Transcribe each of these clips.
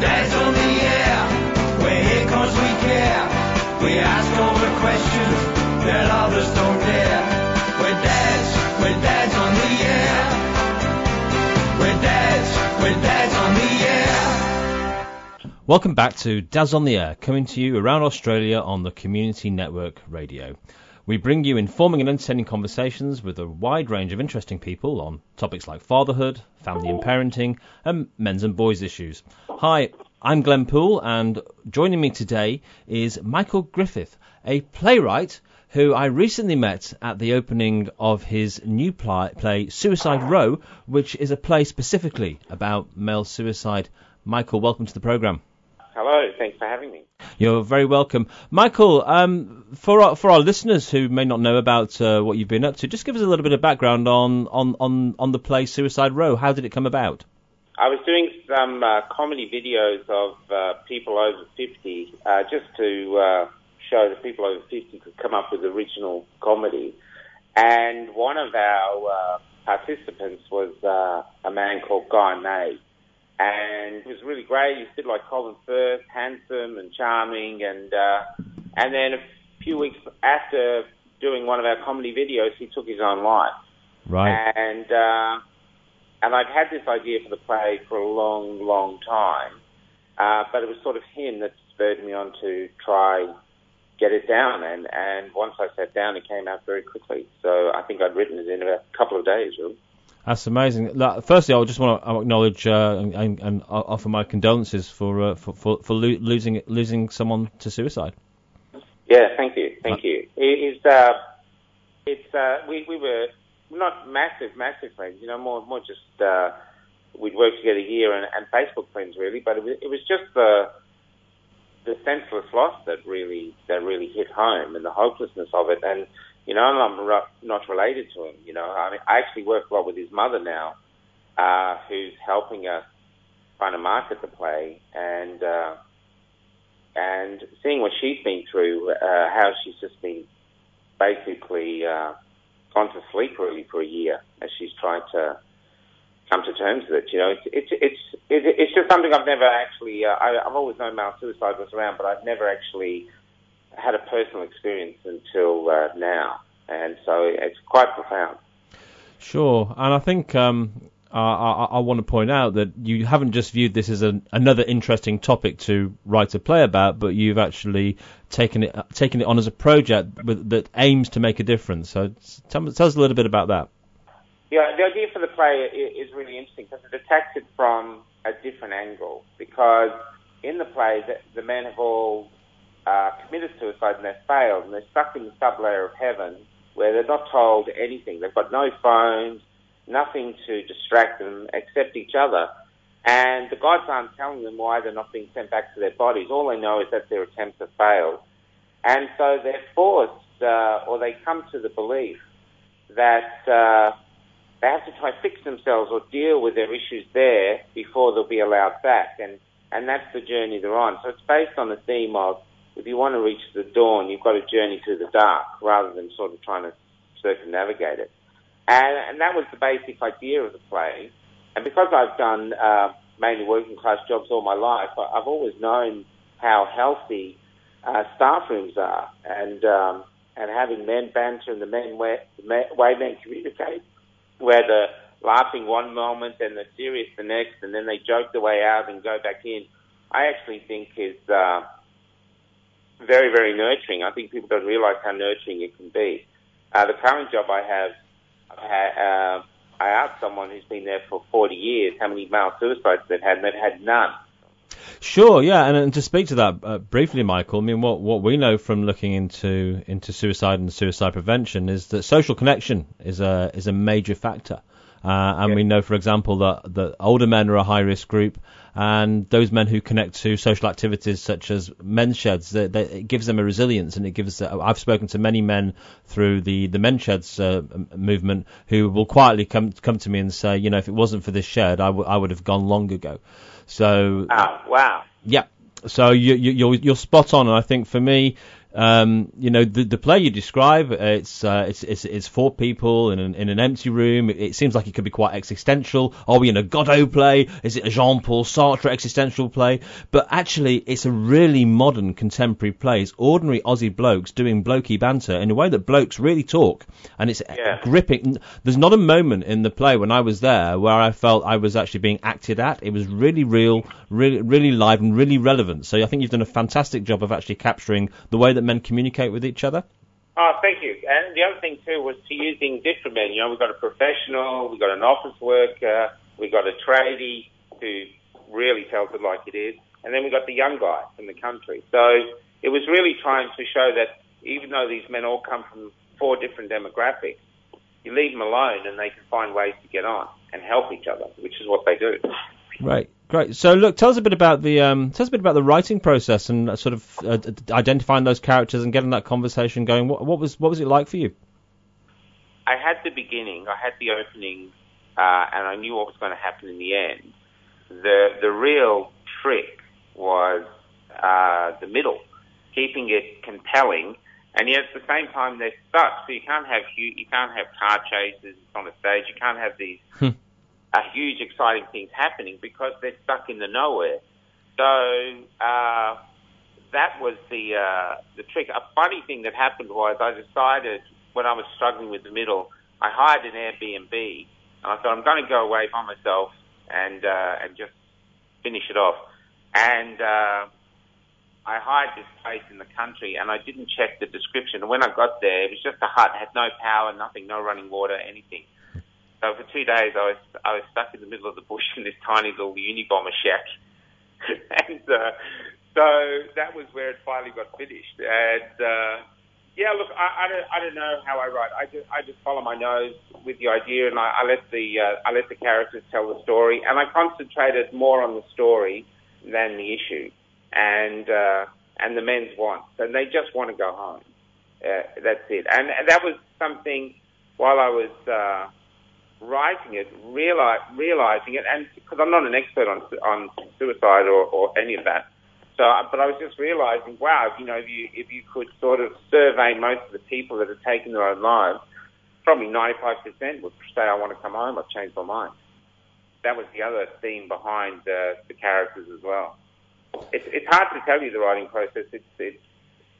Dad's on the air. Dads, dads dads, dads. Welcome back to Dads on the Air, coming to you around Australia on the Community Network Radio. We bring you informing and entertaining conversations with a wide range of interesting people on topics like fatherhood, family and parenting, and men's and boys issues. Hi, I'm Glen Poole, and joining me today is Michael Griffith, a playwright who I recently met at the opening of his new play, play Suicide Row, which is a play specifically about male suicide. Michael, welcome to the programme. Hello, thanks for having me. You're very welcome, Michael. Um, for our, for our listeners who may not know about uh, what you've been up to, just give us a little bit of background on on, on, on the play Suicide Row. How did it come about? I was doing some uh, comedy videos of uh, people over 50 uh, just to uh, show that people over 50 could come up with original comedy. And one of our uh, participants was uh, a man called Guy May. And it was really great. He was bit like Colin Firth, handsome and charming. And, uh, and then a few weeks after doing one of our comedy videos, he took his own life. Right. And uh, and I'd had this idea for the play for a long, long time, uh, but it was sort of him that spurred me on to try get it down. And and once I sat down, it came out very quickly. So I think I'd written it in about a couple of days, really. That's amazing. Look, Firstly, I just want to acknowledge uh, and, and, and offer my condolences for uh, for for, for lo- losing losing someone to suicide. Yeah, thank you, thank you. It is. Uh, it's uh, we we were not massive, massive friends. You know, more more just uh, we'd worked together here and, and Facebook friends really. But it was, it was just the the senseless loss that really that really hit home and the hopelessness of it. And you know, I'm not related to him. You know, I mean, I actually work a lot with his mother now, uh, who's helping us trying to market the play and. Uh, and seeing what she's been through, uh, how she's just been basically uh, gone to sleep really for a year as she's tried to come to terms with it. You know, it's it's it's it's, it's just something I've never actually. Uh, I, I've always known male suicide was around, but I've never actually had a personal experience until uh, now, and so it's quite profound. Sure, and I think um, I, I, I want to point out that you haven't just viewed this as an, another interesting topic to write a play about, but you've actually taken it taken it on as a project with, that aims to make a difference. So tell, tell us a little bit about that. Yeah, the idea for the play is really interesting because it attacks it from a different angle. Because in the play, the, the men have all uh, committed suicide and they've failed, and they're stuck in the sub-layer of heaven where they're not told anything. They've got no phones, nothing to distract them except each other. And the gods aren't telling them why they're not being sent back to their bodies. All they know is that their attempts have failed. And so they're forced, uh, or they come to the belief that uh, they have to try fix themselves or deal with their issues there before they'll be allowed back. And, and that's the journey they're on. So it's based on the theme of if you want to reach the dawn, you've got to journey through the dark rather than sort of trying to circumnavigate it. And, and that was the basic idea of the play. And because I've done uh, mainly working class jobs all my life, I've always known how healthy uh, staff rooms are, and um, and having men banter and the men way, the way men communicate, where they're laughing one moment and they're serious the next, and then they joke the way out and go back in. I actually think is uh, very very nurturing. I think people don't realise how nurturing it can be. Uh, the current job I have, I, uh, I asked someone who's been there for 40 years how many male suicides they've had, and they've had none. Sure, yeah, and, and to speak to that uh, briefly, Michael. I mean, what what we know from looking into into suicide and suicide prevention is that social connection is a is a major factor. Uh, and Yeah. we know, for example, that, that older men are a high risk group, and those men who connect to social activities such as men's sheds, they, they, it gives them a resilience, and it gives. Uh, I've spoken to many men through the the men's sheds uh, movement who will quietly come come to me and say, you know, if it wasn't for this shed, I, w- I would have gone long ago. So Oh, wow. yeah. So you, you, you're you're spot on, and I think for me, Um, you know, the, the play you describe, it's, uh, it's, it's, it's four people in an, in an empty room. It, it, seems like it could be quite existential. Are we in a Godot play? Is it a Jean-Paul Sartre existential play? But actually, it's a really modern contemporary play. It's ordinary Aussie blokes doing blokey banter in a way that blokes really talk. And it's Yeah. gripping. There's not a moment in the play when I was there where I felt I was actually being acted at. It was really real, really, really live and really relevant. So I think you've done a fantastic job of actually capturing the way that men communicate with each other. Oh, thank you. And the other thing too was to using different men. You know, we've got a professional, we've got an office worker, we've got a tradie who really tells it like it is, and then we've got the young guy from the country. So it was really trying to show that even though these men all come from four different demographics, you leave them alone and they can find ways to get on and help each other, which is what they do. Right, great. So look, tell us a bit about the um, tell us a bit about the writing process and sort of uh, identifying those characters and getting that conversation going. What, what was what was it like for you? I had the beginning, I had the opening, uh, and I knew what was going to happen in the end. The the real trick was uh, the middle, keeping it compelling, and yet at the same time they're stuck. So you can't have hu- you can't have car chases on a stage. You can't have these Hmm. Uh, huge exciting things happening because they're stuck in the nowhere. So uh, that was the uh, the trick. A funny thing that happened was I decided when I was struggling with the middle, I hired an Airbnb, and I thought I'm going to go away by myself and uh, and just finish it off. And uh, I hired this place in the country, and I didn't check the description. And when I got there, it was just a hut, had no power, nothing, no running water, anything. So for two days, I was I was stuck in the middle of the bush in this tiny little Unabomber shack, and uh, so that was where it finally got finished. And uh, yeah, look, I, I don't I don't know how I write. I just I just follow my nose with the idea, and I, I let the uh, I let the characters tell the story, and I concentrated more on the story than the issue, and uh, and the men's wants, and they just want to go home. Uh, that's it, and, and that was something while I was. Uh, writing it, realize, realizing it, and because I'm not an expert on on suicide or, or any of that, so but I was just realizing, wow, you know, if you if you could sort of survey most of the people that have taken their own lives, probably 95% would say, I want to come home. I've changed my mind. That was the other theme behind uh, the characters as well. It's it's hard to tell you the writing process. It's it's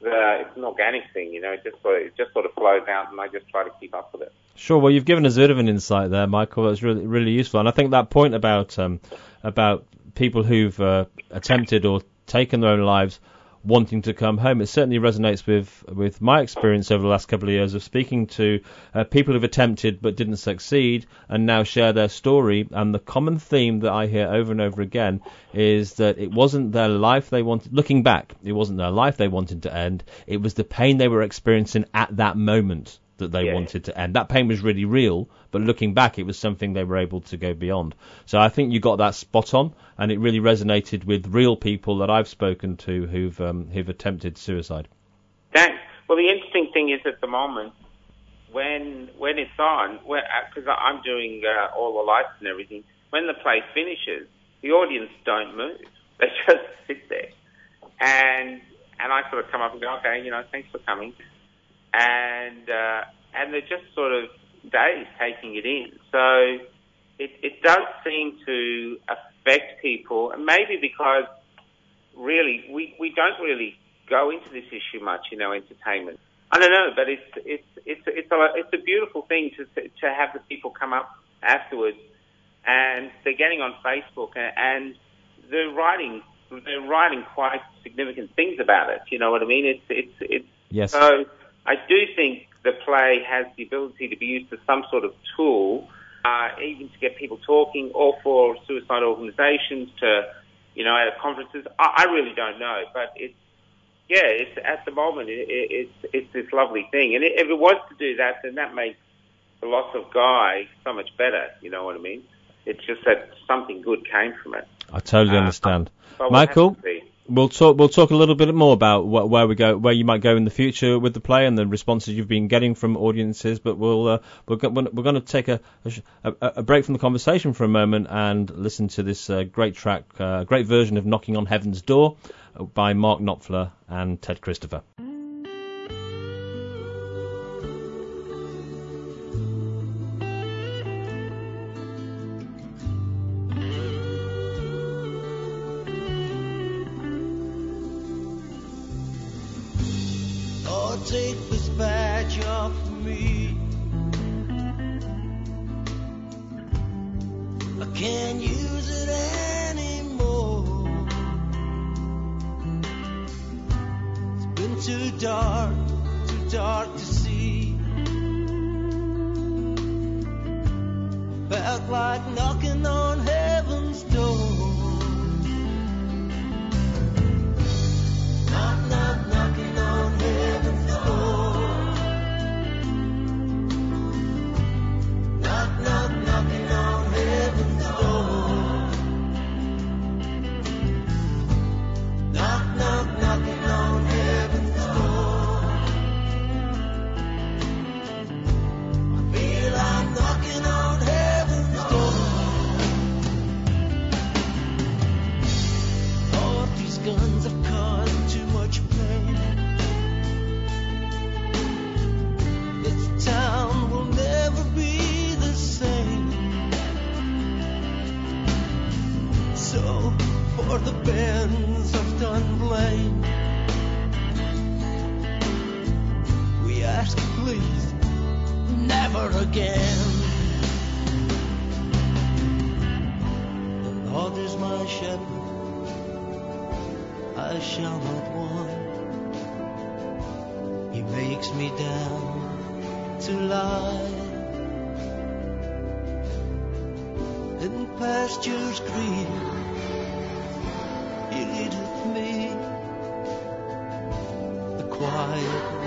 uh, it's an organic thing, you know. It just sort of, it just sort of flows out, and I just try to keep up with it. Sure. Well, you've given us a bit of an insight there, Michael. That's really really useful. And I think that point about um, about people who've uh, attempted or taken their own lives wanting to come home, it certainly resonates with with my experience over the last couple of years of speaking to uh, people who've attempted but didn't succeed and now share their story. And the common theme that I hear over and over again is that it wasn't their life they wanted. Looking back, it wasn't their life they wanted to end. It was the pain they were experiencing at that moment that they Yeah. wanted to end. That pain was really real, but looking back, it was something they were able to go beyond. So I think you got that spot on, and it really resonated with real people that I've spoken to who've um, who've attempted suicide. Thanks. Well, the interesting thing is at the moment, when when it's on, because I'm doing uh, all the lights and everything, when the play finishes, the audience don't move. They just sit there, and and I sort of come up and go, okay, you know, thanks for coming, and uh, and they're just sort of dazed taking it in. So it it does seem to affect people, and maybe because really we we don't really go into this issue much in our entertainment. I don't know, but it's it's it's it's a it's a beautiful thing to to have the people come up afterwards, and they're getting on Facebook and, and they're writing they're writing quite significant things about it. You know what I mean? It's it's it's Yes. so I do think the play has the ability to be used as some sort of tool, uh, even to get people talking, or for suicide organisations to, you know, at conferences. I, I really don't know, but it's yeah, it's at the moment it, it, it's it's this lovely thing, and it, if it was to do that, then that makes the loss of Guy so much better. You know what I mean? It's just that something good came from it. I totally Uh, understand. Michael? We'll talk. We'll talk a little bit more about wh- where we go, where you might go in the future with the play, and the responses you've been getting from audiences. But we'll uh, we're, go- we're going to take a, a a break from the conversation for a moment and listen to this uh, great track, uh, great version of "Knocking on Heaven's Door" uh, by Mark Knopfler and Ted Christopher. take Felt like knocking on heaven's door. Ask, please, never again. The Lord is my shepherd. I shall not want. He makes me down to lie in pastures green. He leadeth me the quiet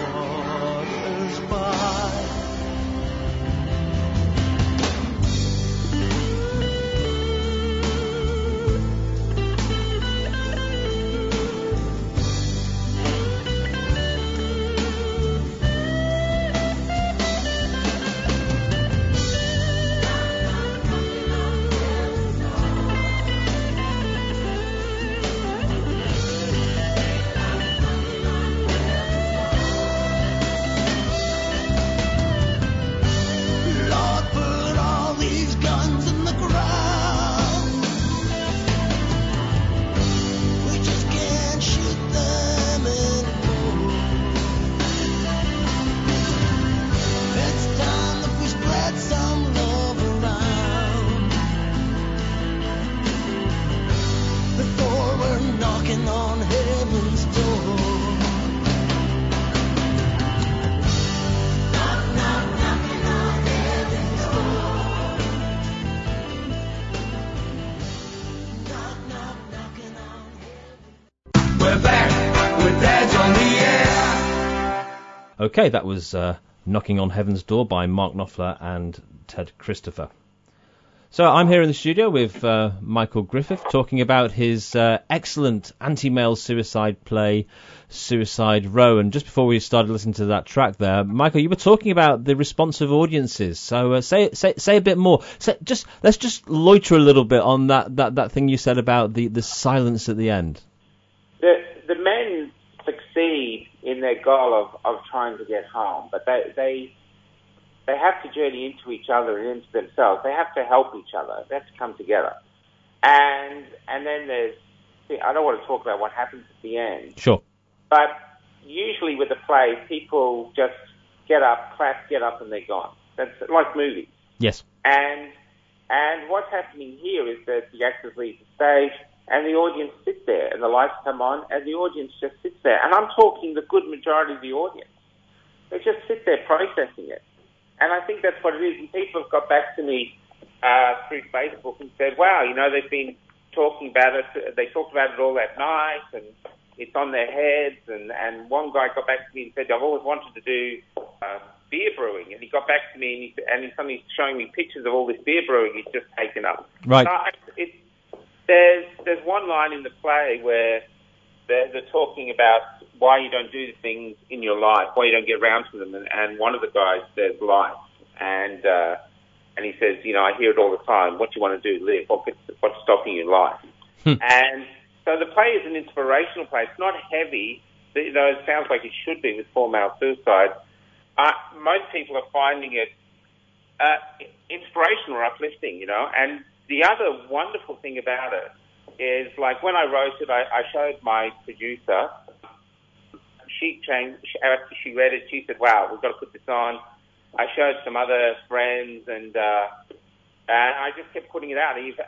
Okay, that was uh, Knocking on Heaven's Door by Mark Knopfler and Ted Christopher. So I'm here in the studio with uh, Michael Griffith talking about his uh, excellent anti-male suicide play, Suicide Row. And just before we started listening to that track there, Michael, you were talking about the response of audiences. So uh, say say say a bit more. Say, just let's just loiter a little bit on that, that, that thing you said about the, the silence at the end. the the men succeed in their goal of, of trying to get home, but they they they have to journey into each other and into themselves. They have to help each other. They have to come together. And and then there's see, I don't want to talk about what happens at the end, Sure. but usually with a play, people just get up, clap, get up, and they're gone. That's like movies. Yes. And and what's happening here is that the actors leave the stage and the audience sit there and the lights come on and the audience just sits there. And I'm talking the good majority of the audience. They just sit there processing it. And I think that's what it is. And people have got back to me uh, through Facebook and said, wow, you know, they've been talking about it. They talked about it all that night and it's on their heads. And, and one guy got back to me and said, I've always wanted to do uh, beer brewing. And he got back to me and, he, and he's suddenly showing me pictures of all this beer brewing he's just taken up. Right. So I, it, there's, there's one line in the play where they're, they're talking about why you don't do the things in your life, why you don't get around to them. And, and one of the guys says life. And, uh, and he says, you know, I hear it all the time. What do you want to do? Live. What, what's stopping you? Life. and so the play is an inspirational play. It's not heavy, though it sounds like it should be with four male suicide. Uh, most people are finding it uh, inspirational or uplifting, you know. And the other wonderful thing about it is, like when I wrote it, I, I showed my producer she changed, after she read it, she said, wow, we've got to put this on. I showed some other friends and, uh, and I just kept putting it out even,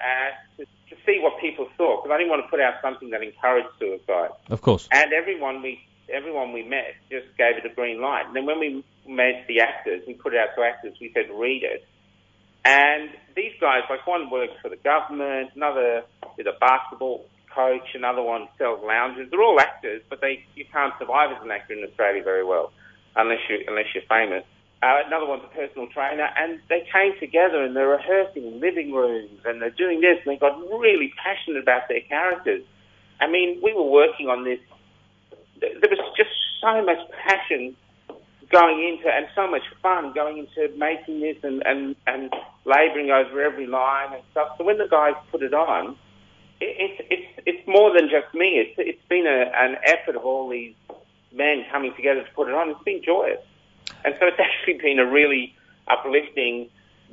to, to see what people thought because I didn't want to put out something that encouraged suicide. Of course. And everyone we everyone we met just gave it a green light. And then when we met the actors, we put it out to actors. We said, read it. And these guys, like one works for the government, another is a basketball coach, another one sells lounges. They're all actors, but they you can't survive as an actor in Australia very well unless you unless you're famous. Uh, another one's a personal trainer, and they came together and they're rehearsing in living rooms and they're doing this, and they got really passionate about their characters. I mean, we were working on this. There was just so much passion going into and so much fun going into making this and and and labouring over every line and stuff. So when the guys put it on, it, it's it's it's more than just me. It's it's been a, an effort of all these men coming together to put it on. It's been joyous, and so it's actually been a really uplifting,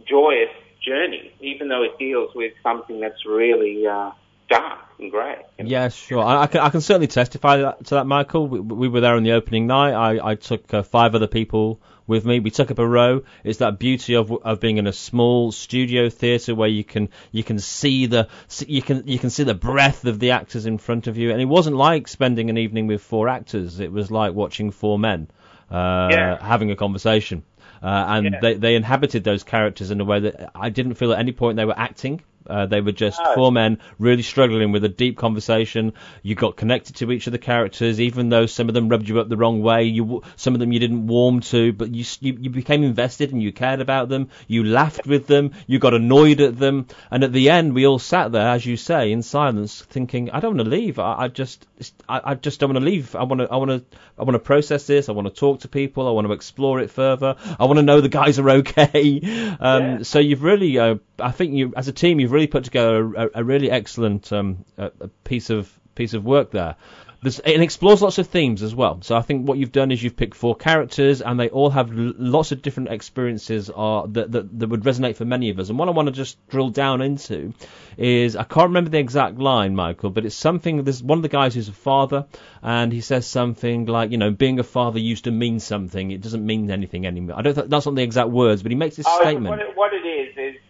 joyous journey, even though it deals with something that's really uh, dark and grey. You know? Yeah, sure. I, I, can I can certainly testify to that, to that Michael. We, we, were there on the opening night. I, I took uh, five other people with me. We took up a row. It's that beauty of of being in a small studio theatre where you can you can see the you can you can see the breadth of the actors in front of you. And it wasn't like spending an evening with four actors. It was like watching four men uh, yeah. having a conversation. Uh, and yeah. they, they inhabited those characters in a way that I didn't feel at any point they were acting. Uh, they were just four men really struggling with a deep conversation. You got connected to each of the characters, even though some of them rubbed you up the wrong way. You, some of them you didn't warm to, but you, you, you became invested and you cared about them. You laughed with them. You got annoyed at them, and at the end, we all sat there, as you say, in silence, thinking, "I don't want to leave. I, I just, I, I, just don't want to leave. I want to, I want to, I want to process this. I want to talk to people. I want to explore it further. I want to know the guys are okay." Um, yeah. So you've really, uh, I think you, as a team, you've really put together a, a really excellent um, a, a piece of piece of work there. There's, it explores lots of themes as well. So I think what you've done is you've picked four characters, and they all have l- lots of different experiences are, that, that, that would resonate for many of us. And what I want to just drill down into is I can't remember the exact line, Michael, but it's something. There's one of the guys who's a father, and he says something like, you know, being a father used to mean something. It doesn't mean anything anymore. I don't. Th- that's not the exact words, but he makes this oh, statement. What it, what it is is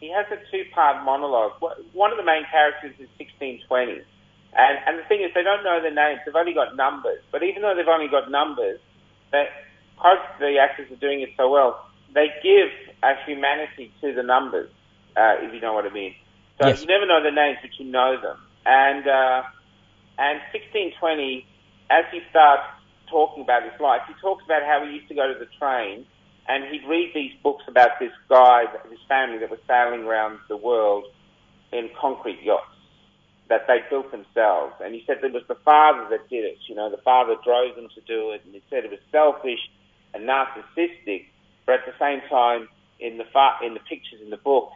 he has a two-part monologue. One of the main characters is 1620. And, and the thing is, they don't know their names. They've only got numbers. But even though they've only got numbers, they, because the actors are doing it so well, they give a humanity to the numbers, uh, if you know what I mean. So yes. you never know their names, but you know them. And, uh, and 1620, as he starts talking about his life, he talks about how he used to go to the train and he'd read these books about this guy, his family that was sailing around the world in concrete yachts that they built themselves. And he said it was the father that did it. You know, the father drove them to do it, and he said it was selfish and narcissistic, but at the same time, in the fa- in the pictures in the book,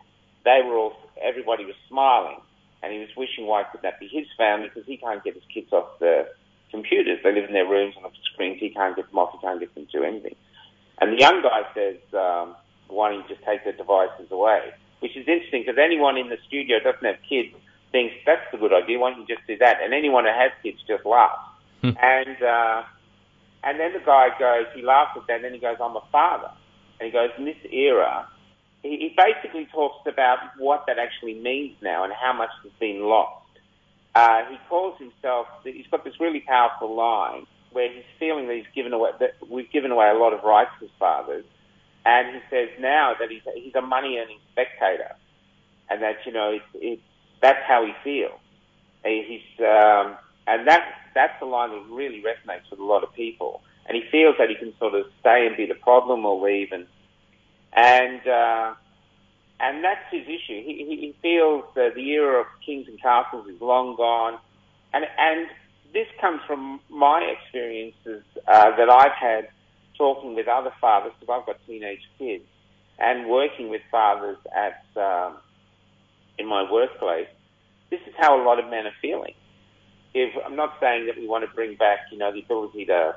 they were all everybody was smiling, and he was wishing why could that be his family because he can't get his kids off the computers. They live in their rooms off the screens. He can't get them off. He can't get them to do anything. And the young guy says, um, why don't you just take the devices away? Which is interesting because anyone in the studio doesn't have kids thinks that's a good idea. Why don't you just do that? And anyone who has kids just laughs. Hmm. And uh, and then the guy goes, he laughs at that, and then he goes, I'm a father. And he goes, in this era, he, he basically talks about what that actually means now and how much has been lost. Uh, he calls himself, he's got this really powerful line where he's feeling that he's given away that we've given away a lot of rights as fathers, and he says now that he's he's a money earning spectator, and that you know it's, it's that's how he feels. He's um, and that that's the line that really resonates with a lot of people, and he feels that he can sort of stay and be the problem or leave, and and uh, and that's his issue. He, he feels that the era of kings and castles is long gone, and and this comes from my experiences uh, that I've had talking with other fathers, because I've got teenage kids, and working with fathers at um, in my workplace. This is how a lot of men are feeling. If I'm not saying that we want to bring back, you know, the ability to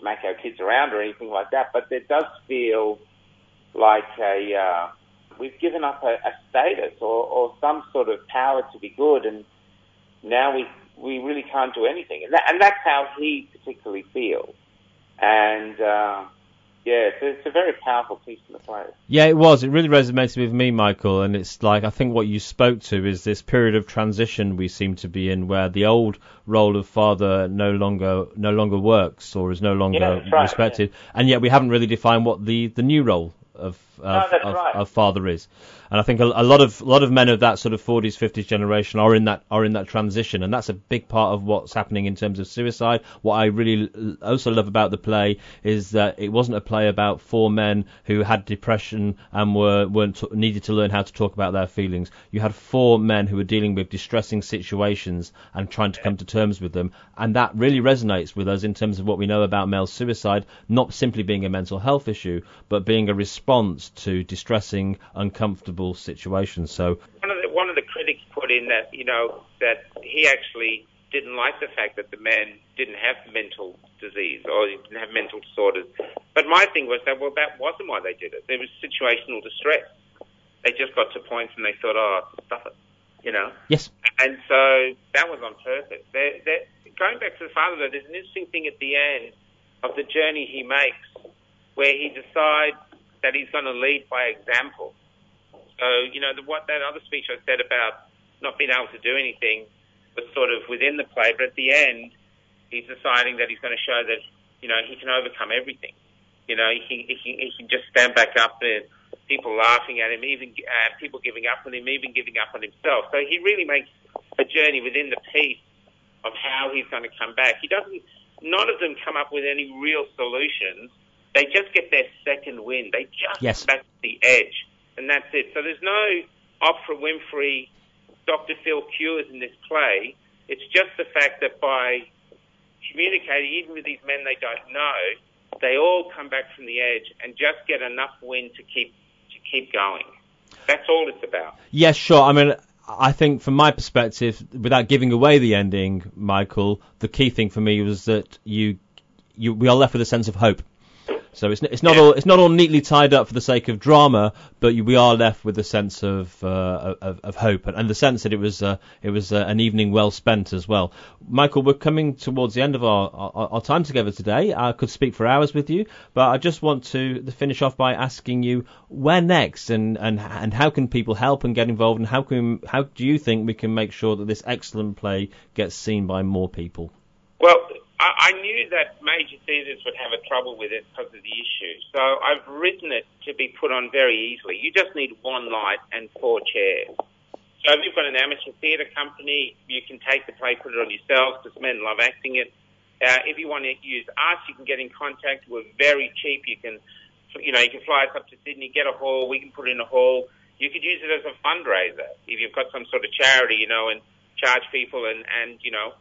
smack our kids around or anything like that, but it does feel like a uh, we've given up a, a status or, or some sort of power to be good, and now we we really can't do anything. And, that, and that's how he particularly feels. And, uh, yeah, so it's a very powerful piece in the play. Yeah, it was. It really resonated with me, Michael. And it's like I think what you spoke to is this period of transition we seem to be in, where the old role of father no longer no longer works or is no longer yeah, right, respected, yeah. and yet we haven't really defined what the the new role of of, no, of, right. of, father is. And I think a, a, lot of a lot of men of that sort of 40s, 50s generation are in that are in that transition, and that's a big part of what's happening in terms of suicide. What I really also love about the play is that it wasn't a play about four men who had depression and were weren't needed to learn how to talk about their feelings. You had four men who were dealing with distressing situations and trying to come to terms with them, and that really resonates with us in terms of what we know about male suicide, not simply being a mental health issue, but being a response to distressing, uncomfortable situations. So one of the one of the critics put in that you know that he actually didn't like the fact that the man didn't have mental disease or didn't have mental disorders. But my thing was that well that wasn't why they did it. There was situational distress. They just got to points and they thought, oh, stuff it, you know. Yes. And so that was on purpose. They're, they're, going back to the father, though, there's an interesting thing at the end of the journey he makes where he decides that he's going to lead by example. So, you know, the, what that other speech I said about not being able to do anything was sort of within the play, but at the end, he's deciding that he's going to show that, you know, he can overcome everything. You know, he can, he he can just stand back up and people laughing at him, even uh, people giving up on him, even giving up on himself. So he really makes a journey within the piece of how he's going to come back. He doesn't, none of them come up with any real solutions they just get their second win. They just yes. back the edge, and that's it. So there's no Oprah Winfrey, Dr. Phil Cures in this play. It's just the fact that by communicating, even with these men they don't know, they all come back from the edge and just get enough win to keep to keep going. That's all it's about. Yes, sure. I mean, I think from my perspective, without giving away the ending, Michael, the key thing for me was that you, you we are left with a sense of hope. So it's it's not all it's not all neatly tied up for the sake of drama, but we are left with a sense of uh, of, of, hope and, and, the sense that it was uh, it was uh, an evening well spent as well. Michael, we're coming towards the end of our, our, our time together today. I could speak for hours with you, but I just want to finish off by asking you where next and and and how can people help and get involved and how can how do you think we can make sure that this excellent play gets seen by more people? Well, I, I knew that major theatres would have a trouble with it because of the issue. So I've written it to be put on very easily. You just need one light and four chairs. So if you've got an amateur theatre company, you can take the play, put it on yourselves because men love acting it. Uh, if you want to use us, you can get in contact. We're very cheap. You can, you know, you can fly us up to Sydney, get a hall. We can put it in a hall. You could use it as a fundraiser if you've got some sort of charity, you know, and charge people and and you know,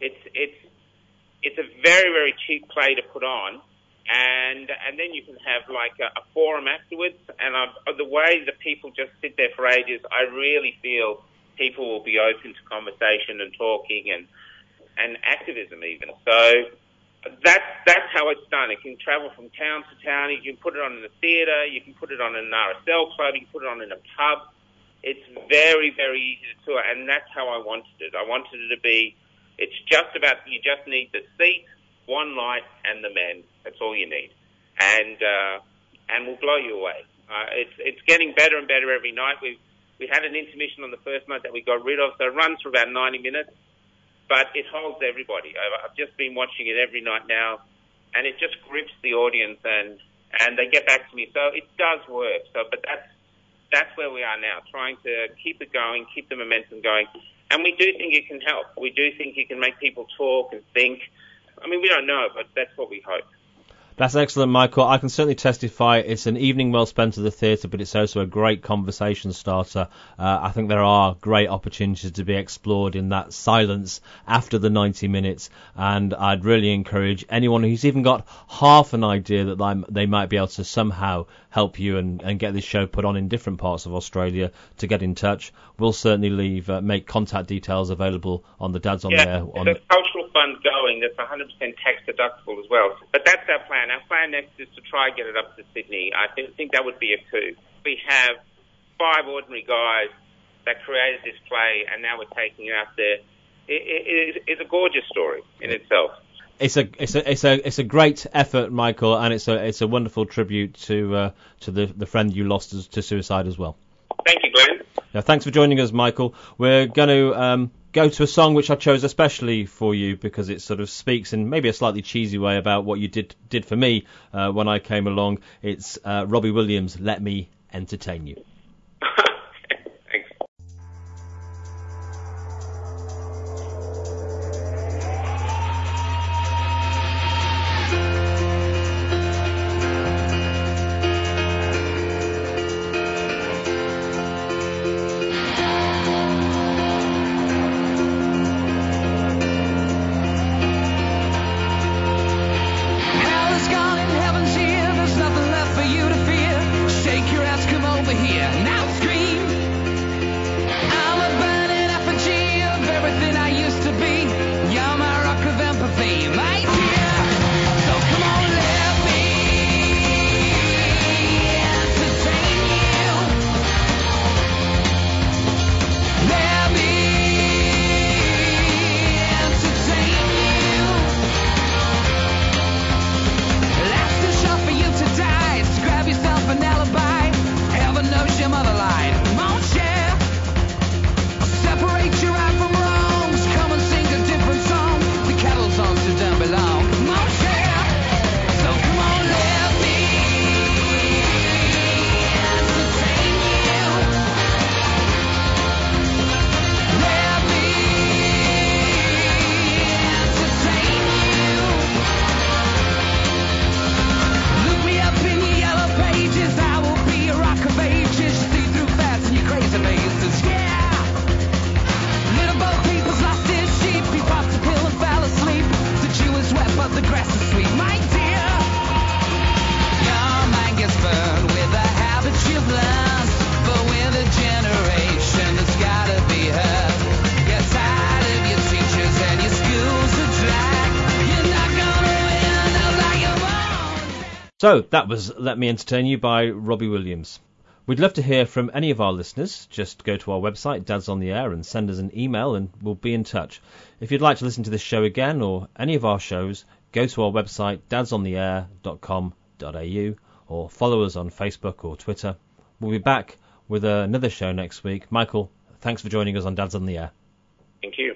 it's it's it's a very, very cheap play to put on. And and then you can have like a, a forum afterwards. And I've, the way that people just sit there for ages, I really feel people will be open to conversation and talking and and activism even. So that's that's how it's done. It can travel from town to town. You can put it on in a theatre. You can put it on in an RSL club. You can put it on in a pub. It's very very easy to tour, and that's how I wanted it. I wanted it to be it's just about you just need the seat, one light, and the men. That's all you need, and uh, and we'll blow you away. Uh, it's it's getting better and better every night. We we had an intermission on the first night that we got rid of, so it runs for about 90 minutes, but it holds everybody. I've, I've just been watching it every night now, and it just grips the audience, and and they get back to me. So it does work. So, but that's that's where we are now, trying to keep it going, keep the momentum going, and we do think it can help. We do think it can make people talk and think. I mean, we don't know, but that's what we hope. That's excellent, Michael. I can certainly testify it's an evening well spent at the theatre, but it's also a great conversation starter. Uh, I think there are great opportunities to be explored in that silence after the 90 minutes, and I'd really encourage anyone who's even got half an idea that they might be able to somehow help you and, and get this show put on in different parts of Australia to get in touch. We'll certainly leave uh, make contact details available on the Dads on yeah, there. On the cultural fund going that's 100% tax deductible as well. But that's our plan. Our plan next is to try and get it up to Sydney. I think, think that would be a coup. We have five ordinary guys that created this play, and now we're taking it out there. is, it's a gorgeous story in itself. It's a it's a it's a it's a great effort, Michael, and it's a it's a wonderful tribute to uh, to the the friend you lost to suicide as well. Thank you, Glen. Now, thanks for joining us, Michael. We're going to um, go to a song which I chose especially for you because it sort of speaks in maybe a slightly cheesy way about what you did did for me uh, when I came along. It's uh, Robbie Williams. Let me entertain you. So that was Let Me Entertain You by Robbie Williams. We'd love to hear from any of our listeners. Just go to our website, Dad's on the Air, and send us an email, and we'll be in touch. If you'd like to listen to this show again or any of our shows, go to our website, dadsontheair.com.au, or follow us on Facebook or Twitter. We'll be back with another show next week. Michael, thanks for joining us on Dad's on the Air. Thank you.